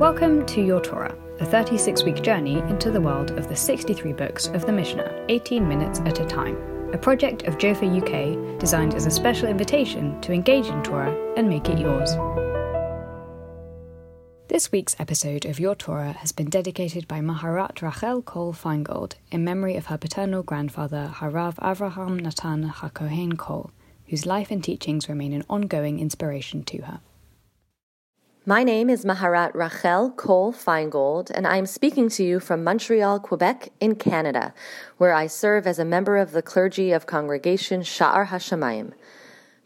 Welcome to Your Torah, a 36 week journey into the world of the 63 books of the Mishnah, 18 minutes at a time. A project of Jofa UK designed as a special invitation to engage in Torah and make it yours. This week's episode of Your Torah has been dedicated by Maharat Rachel Kohl Finegold in memory of her paternal grandfather, Harav Avraham Natan HaKohen Kohl, whose life and teachings remain an ongoing inspiration to her. My name is Maharat Rachel Kohl Finegold, and I am speaking to you from Montreal, Quebec, in Canada, where I serve as a member of the clergy of Congregation Sha'ar HaShamayim.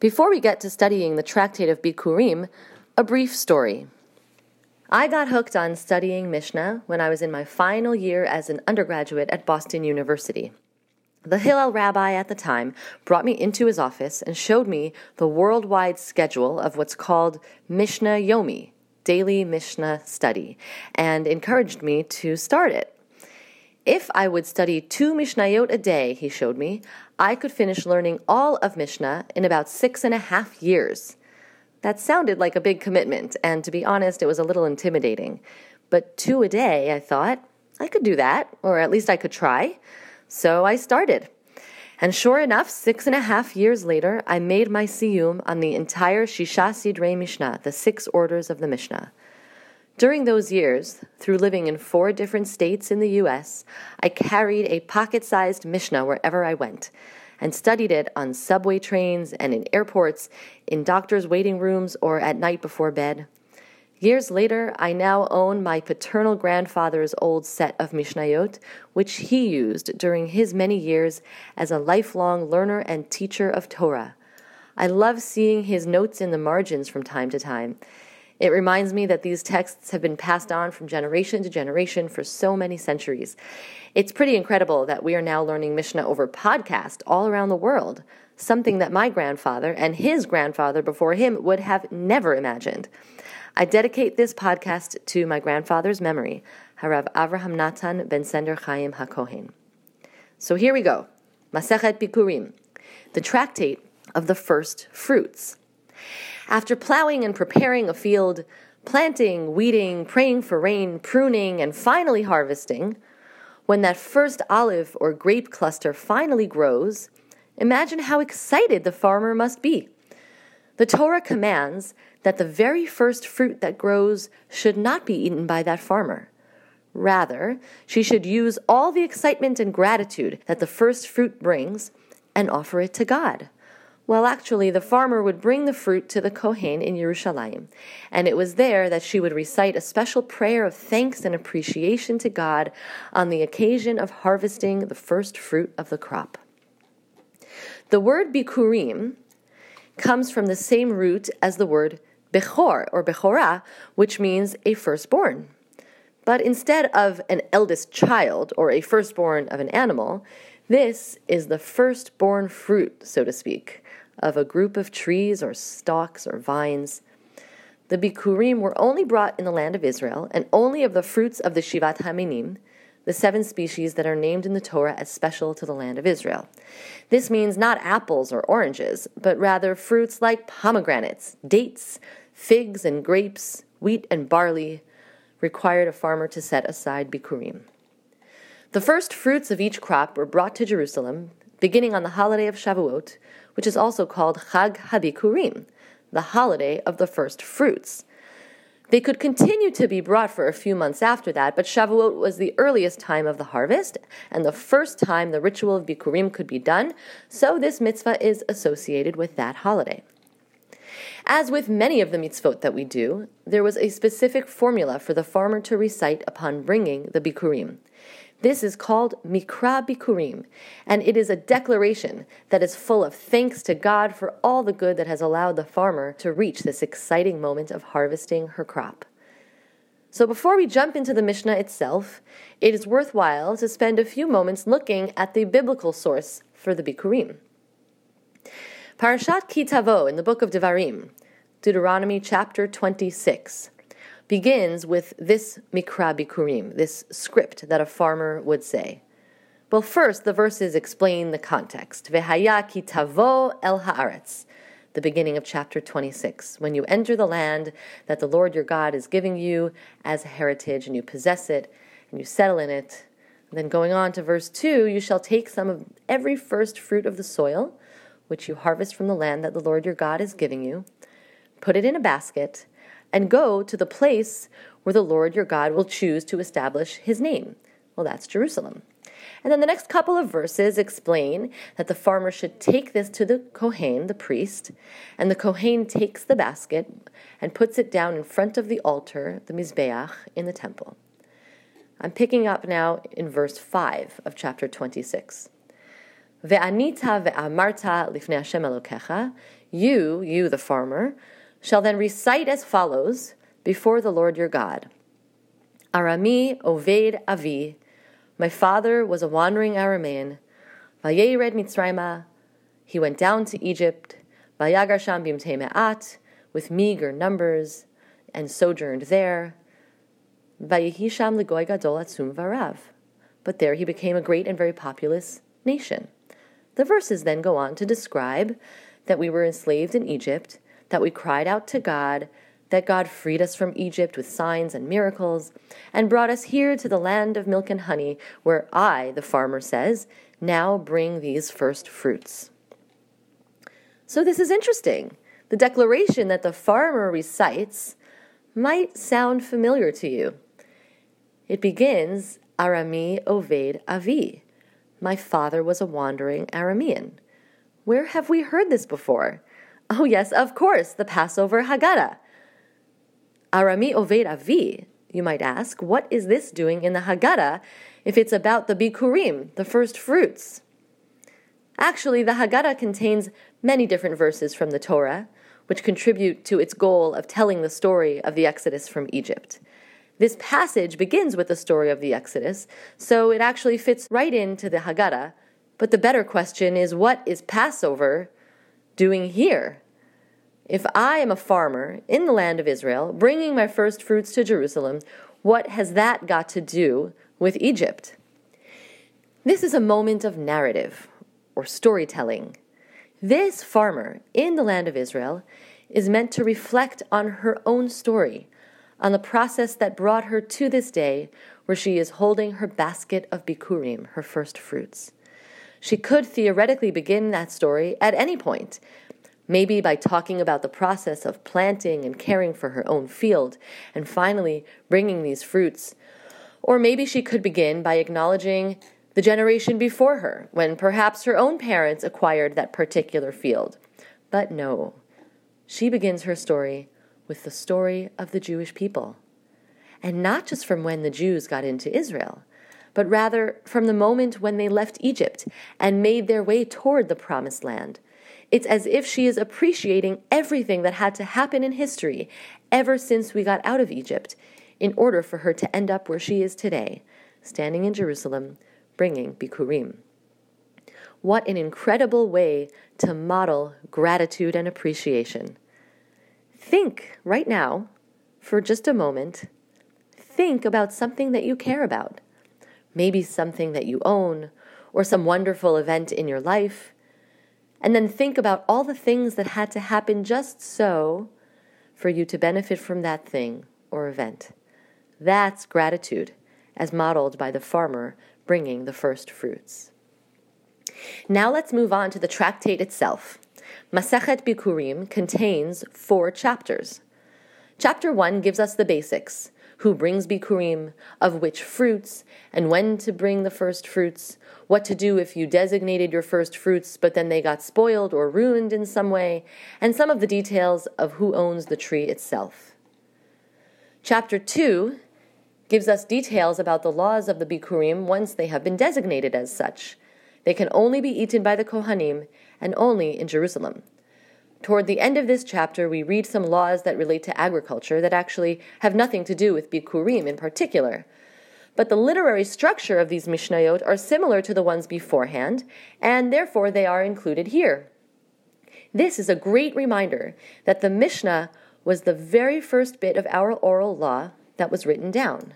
Before we get to studying the Tractate of Bikurim, a brief story. I got hooked on studying Mishnah when I was in my final year as an undergraduate at Boston University. The Hillel rabbi at the time brought me into his office and showed me the worldwide schedule of what's called Mishnah Yomi, daily Mishnah study, and encouraged me to start it. If I would study two Mishnayot a day, he showed me, I could finish learning all of Mishnah in about six and a half years. That sounded like a big commitment, and to be honest, it was a little intimidating. But two a day, I thought, I could do that, or at least I could try. So I started. And sure enough, six and a half years later, I made my siyum on the entire Shisha Sidrei Mishnah, the six orders of the Mishnah. During those years, through living in four different states in the U.S., I carried a pocket sized Mishnah wherever I went and studied it on subway trains and in airports, in doctors' waiting rooms, or at night before bed. Years later, I now own my paternal grandfather's old set of Mishnayot, which he used during his many years as a lifelong learner and teacher of Torah. I love seeing his notes in the margins from time to time. It reminds me that these texts have been passed on from generation to generation for so many centuries. It's pretty incredible that we are now learning Mishnah over podcast all around the world, something that my grandfather and his grandfather before him would have never imagined. I dedicate this podcast to my grandfather's memory, Harav Avraham Natan ben Sender Chaim HaKohen. So here we go. Masechet Bikurim, the tractate of the first fruits. After plowing and preparing a field, planting, weeding, praying for rain, pruning, and finally harvesting, when that first olive or grape cluster finally grows, imagine how excited the farmer must be. The Torah commands that the very first fruit that grows should not be eaten by that farmer. Rather, she should use all the excitement and gratitude that the first fruit brings and offer it to God. Well, actually, the farmer would bring the fruit to the Kohen in Yerushalayim, and it was there that she would recite a special prayer of thanks and appreciation to God on the occasion of harvesting the first fruit of the crop. The word bikurim comes from the same root as the word Bechor or Bechora, which means a firstborn. But instead of an eldest child or a firstborn of an animal, this is the firstborn fruit, so to speak, of a group of trees or stalks or vines. The Bikurim were only brought in the land of Israel, and only of the fruits of the Shivat Haminim, the seven species that are named in the Torah as special to the land of Israel. This means not apples or oranges, but rather fruits like pomegranates, dates, figs and grapes, wheat and barley, required a farmer to set aside bikurim. The first fruits of each crop were brought to Jerusalem, beginning on the holiday of Shavuot, which is also called Chag HaBikurim, the holiday of the first fruits. They could continue to be brought for a few months after that, but Shavuot was the earliest time of the harvest and the first time the ritual of Bikurim could be done, so this mitzvah is associated with that holiday. As with many of the mitzvot that we do, there was a specific formula for the farmer to recite upon bringing the bikurim. This is called Mikra Bikurim, and it is a declaration that is full of thanks to God for all the good that has allowed the farmer to reach this exciting moment of harvesting her crop. So, before we jump into the Mishnah itself, it is worthwhile to spend a few moments looking at the biblical source for the Bikurim. Parashat Ki Tavo in the book of Devarim, Deuteronomy chapter 26, begins with this Mikra Bikurim, this script that a farmer would say. Well, first, the verses explain the context. Vehaya ki tavo el haaretz. the beginning of chapter 26. When you enter the land that the Lord your God is giving you as a heritage, and you possess it, and you settle in it. And then going on to verse 2 you shall take some of every first fruit of the soil, which you harvest from the land that the Lord your God is giving you, put it in a basket, and go to the place where the Lord your God will choose to establish his name. Well, that's Jerusalem. And then the next couple of verses explain that the farmer should take this to the Kohen, the priest, and the Kohen takes the basket and puts it down in front of the altar, the Mizbeach, in the temple. I'm picking up now in verse 5 of chapter 26. Ve'anita ve'amarta lifnei Hashem Elokecha, you, you the farmer, shall then recite as follows before the Lord your God. Arami Oved Avi, my father was a wandering Aramean. Vayered Mitzrayma, he went down to Egypt. Vayagar Sham Bimte Me'at, with meager numbers, and sojourned there. Vayihisham Ligoy Gadol Atzum Varav. But there he became a great and very populous nation. The verses then go on to describe that we were enslaved in Egypt, that we cried out to God, that God freed us from Egypt with signs and miracles, and brought us here to the land of milk and honey, where I, the farmer says, now bring these first fruits. So this is interesting. The declaration that the farmer recites might sound familiar to you. It begins, Arami Oved Avi. My father was a wandering Aramean. Where have we heard this before? Oh, yes, of course, the Passover Haggadah. Arami Oved Avi, you might ask, what is this doing in the Haggadah if it's about the Bikurim, the first fruits? Actually, the Haggadah contains many different verses from the Torah, which contribute to its goal of telling the story of the Exodus from Egypt. This passage begins with the story of the Exodus, so it actually fits right into the Haggadah. But the better question is what is Passover doing here? If I am a farmer in the land of Israel, bringing my first fruits to Jerusalem, what has that got to do with Egypt? This is a moment of narrative or storytelling. This farmer in the land of Israel is meant to reflect on her own story on the process that brought her to this day where she is holding her basket of bikurim, her first fruits. She could theoretically begin that story at any point, maybe by talking about the process of planting and caring for her own field, and finally bringing these fruits. Or maybe she could begin by acknowledging the generation before her, when perhaps her own parents acquired that particular field. But no, she begins her story with the story of the Jewish people. And not just from when the Jews got into Israel, but rather from the moment when they left Egypt and made their way toward the Promised Land. It's as if she is appreciating everything that had to happen in history ever since we got out of Egypt in order for her to end up where she is today, standing in Jerusalem, bringing Bikurim. What an incredible way to model gratitude and appreciation. Think right now, for just a moment, think about something that you care about. Maybe something that you own, or some wonderful event in your life. And then think about all the things that had to happen just so for you to benefit from that thing or event. That's gratitude, as modeled by the farmer bringing the first fruits. Now let's move on to the tractate itself. Masechet Bikurim contains four chapters. Chapter 1 gives us the basics who brings Bikurim, of which fruits, and when to bring the first fruits, what to do if you designated your first fruits but then they got spoiled or ruined in some way, and some of the details of who owns the tree itself. Chapter 2 gives us details about the laws of the Bikurim once they have been designated as such. They can only be eaten by the Kohanim and only in Jerusalem. Toward the end of this chapter, we read some laws that relate to agriculture that actually have nothing to do with Bikurim in particular. But the literary structure of these Mishnayot are similar to the ones beforehand, and therefore they are included here. This is a great reminder that the Mishnah was the very first bit of our oral law that was written down.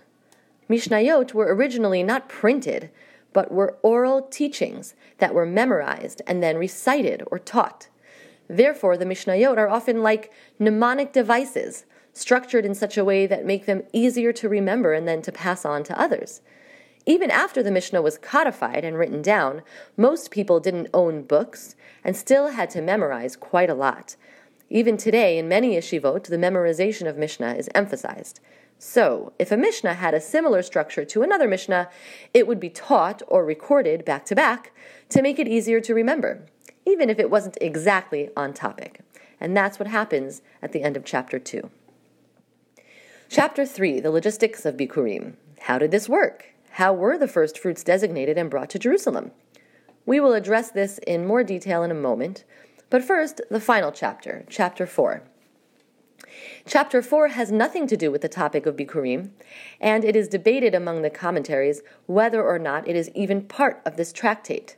Mishnayot were originally not printed, but were oral teachings that were memorized and then recited or taught. Therefore, the Mishnayot are often like mnemonic devices, structured in such a way that make them easier to remember and then to pass on to others. Even after the Mishnah was codified and written down, most people didn't own books and still had to memorize quite a lot. Even today, in many yeshivot, the memorization of Mishnah is emphasized. So, if a Mishnah had a similar structure to another Mishnah, it would be taught or recorded back to back to make it easier to remember, even if it wasn't exactly on topic. And that's what happens at the end of chapter 2. Chapter 3 The Logistics of Bikurim. How did this work? How were the first fruits designated and brought to Jerusalem? We will address this in more detail in a moment, but first, the final chapter, chapter 4. Chapter 4 has nothing to do with the topic of Bikurim, and it is debated among the commentaries whether or not it is even part of this tractate.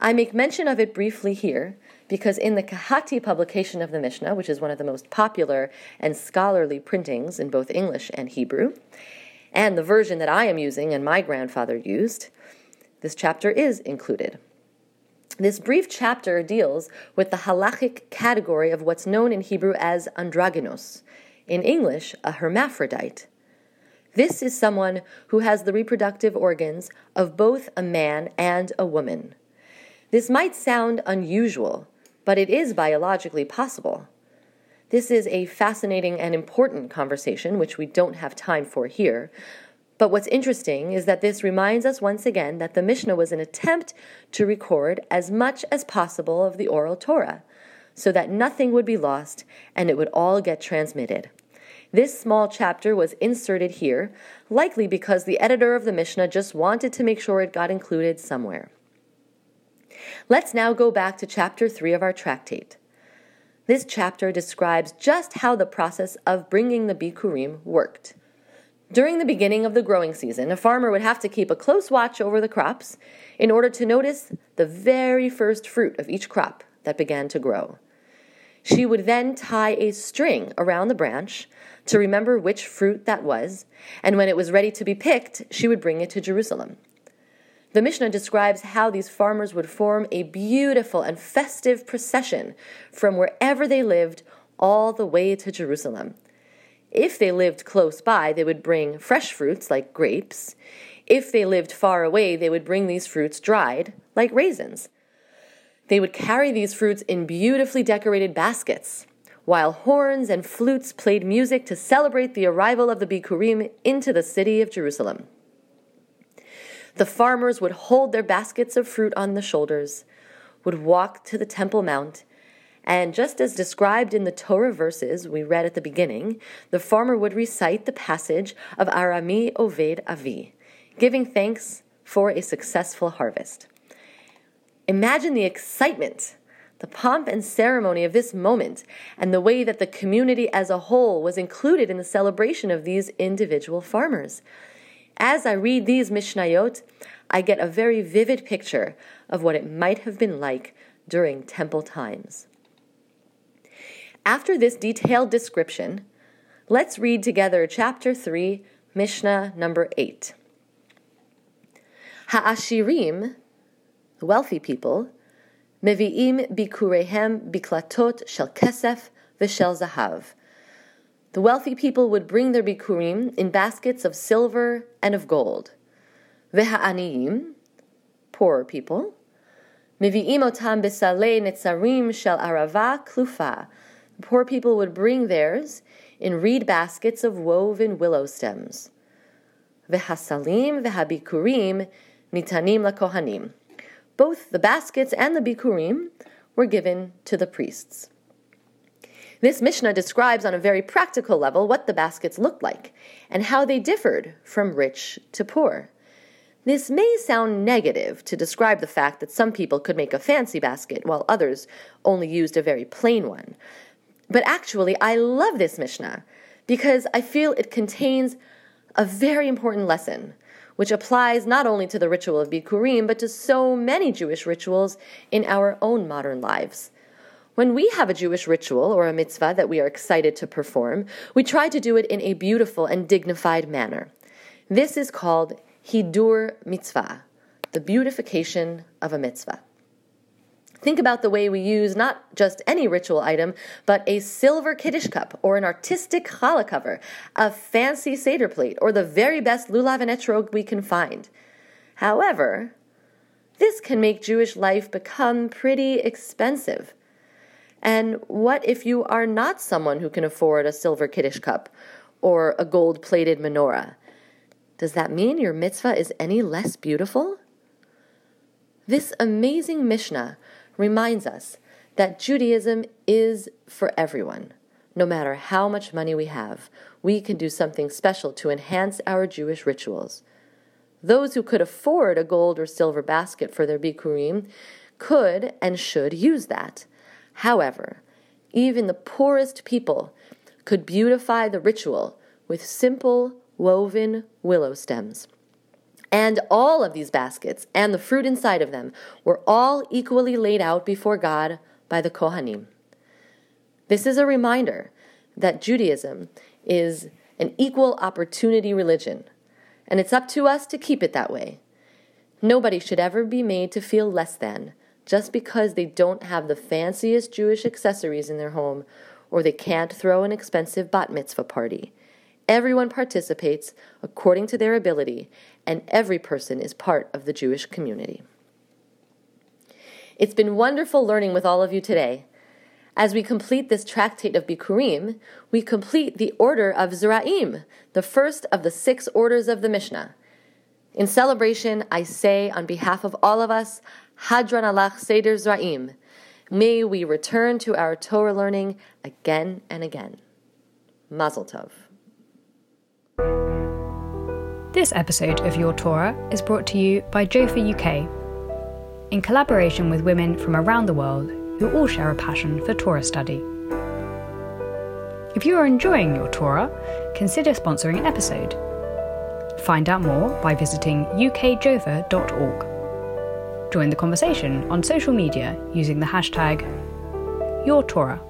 I make mention of it briefly here because in the Kehati publication of the Mishnah, which is one of the most popular and scholarly printings in both English and Hebrew, and the version that I am using and my grandfather used, this chapter is included. This brief chapter deals with the halachic category of what's known in Hebrew as androgynous, in English, a hermaphrodite. This is someone who has the reproductive organs of both a man and a woman. This might sound unusual, but it is biologically possible. This is a fascinating and important conversation, which we don't have time for here. But what's interesting is that this reminds us once again that the Mishnah was an attempt to record as much as possible of the oral Torah, so that nothing would be lost and it would all get transmitted. This small chapter was inserted here, likely because the editor of the Mishnah just wanted to make sure it got included somewhere. Let's now go back to chapter 3 of our tractate. This chapter describes just how the process of bringing the bikurim worked. During the beginning of the growing season, a farmer would have to keep a close watch over the crops in order to notice the very first fruit of each crop that began to grow. She would then tie a string around the branch to remember which fruit that was, and when it was ready to be picked, she would bring it to Jerusalem. The Mishnah describes how these farmers would form a beautiful and festive procession from wherever they lived all the way to Jerusalem. If they lived close by, they would bring fresh fruits like grapes. If they lived far away, they would bring these fruits dried like raisins. They would carry these fruits in beautifully decorated baskets, while horns and flutes played music to celebrate the arrival of the Bikurim into the city of Jerusalem. The farmers would hold their baskets of fruit on the shoulders, would walk to the Temple Mount, and just as described in the Torah verses we read at the beginning, the farmer would recite the passage of Arami Oved Avi, giving thanks for a successful harvest. Imagine the excitement, the pomp and ceremony of this moment, and the way that the community as a whole was included in the celebration of these individual farmers. As I read these Mishnayot, I get a very vivid picture of what it might have been like during temple times. After this detailed description, let's read together chapter 3, Mishnah number 8. Ha'ashirim, the wealthy people, mevi'im bikurehem biklatot shel kesef v'shel zahav, the wealthy people would bring their bikurim in baskets of silver and of gold. Veha'aniyim, poorer people, mivi'im otam besalei netzarim shel arava klufa. Poor people would bring theirs in reed baskets of woven willow stems. Vehasalim vehabikurim nitanim lakohanim. Both the baskets and the bikurim were given to the priests. This Mishnah describes on a very practical level what the baskets looked like and how they differed from rich to poor. This may sound negative to describe the fact that some people could make a fancy basket while others only used a very plain one. But actually, I love this Mishnah because I feel it contains a very important lesson, which applies not only to the ritual of Bikurim, but to so many Jewish rituals in our own modern lives. When we have a Jewish ritual or a mitzvah that we are excited to perform, we try to do it in a beautiful and dignified manner. This is called Hidur Mitzvah, the beautification of a mitzvah. Think about the way we use not just any ritual item, but a silver Kiddush cup, or an artistic challah cover, a fancy Seder plate, or the very best lulav and etrog we can find. However, this can make Jewish life become pretty expensive. And what if you are not someone who can afford a silver Kiddush cup or a gold plated menorah? Does that mean your mitzvah is any less beautiful? This amazing Mishnah reminds us that Judaism is for everyone. No matter how much money we have, we can do something special to enhance our Jewish rituals. Those who could afford a gold or silver basket for their bikurim could and should use that. However, even the poorest people could beautify the ritual with simple woven willow stems. And all of these baskets and the fruit inside of them were all equally laid out before God by the Kohanim. This is a reminder that Judaism is an equal opportunity religion and it's up to us to keep it that way. Nobody should ever be made to feel less than just because they don't have the fanciest Jewish accessories in their home or they can't throw an expensive bat mitzvah party. Everyone participates according to their ability, and every person is part of the Jewish community. It's been wonderful learning with all of you today. As we complete this tractate of Bikurim, we complete the order of Zeraim, the first of the six orders of the Mishnah. In celebration, I say on behalf of all of us, Hadran Alach Seder Zeraim. May we return to our Torah learning again and again. Mazel Tov. This episode of Your Torah is brought to you by Jofa UK, in collaboration with women from around the world who all share a passion for Torah study. If you are enjoying your Torah, consider sponsoring an episode. Find out more by visiting ukjofa.org. Join the conversation on social media using the hashtag YourTorah.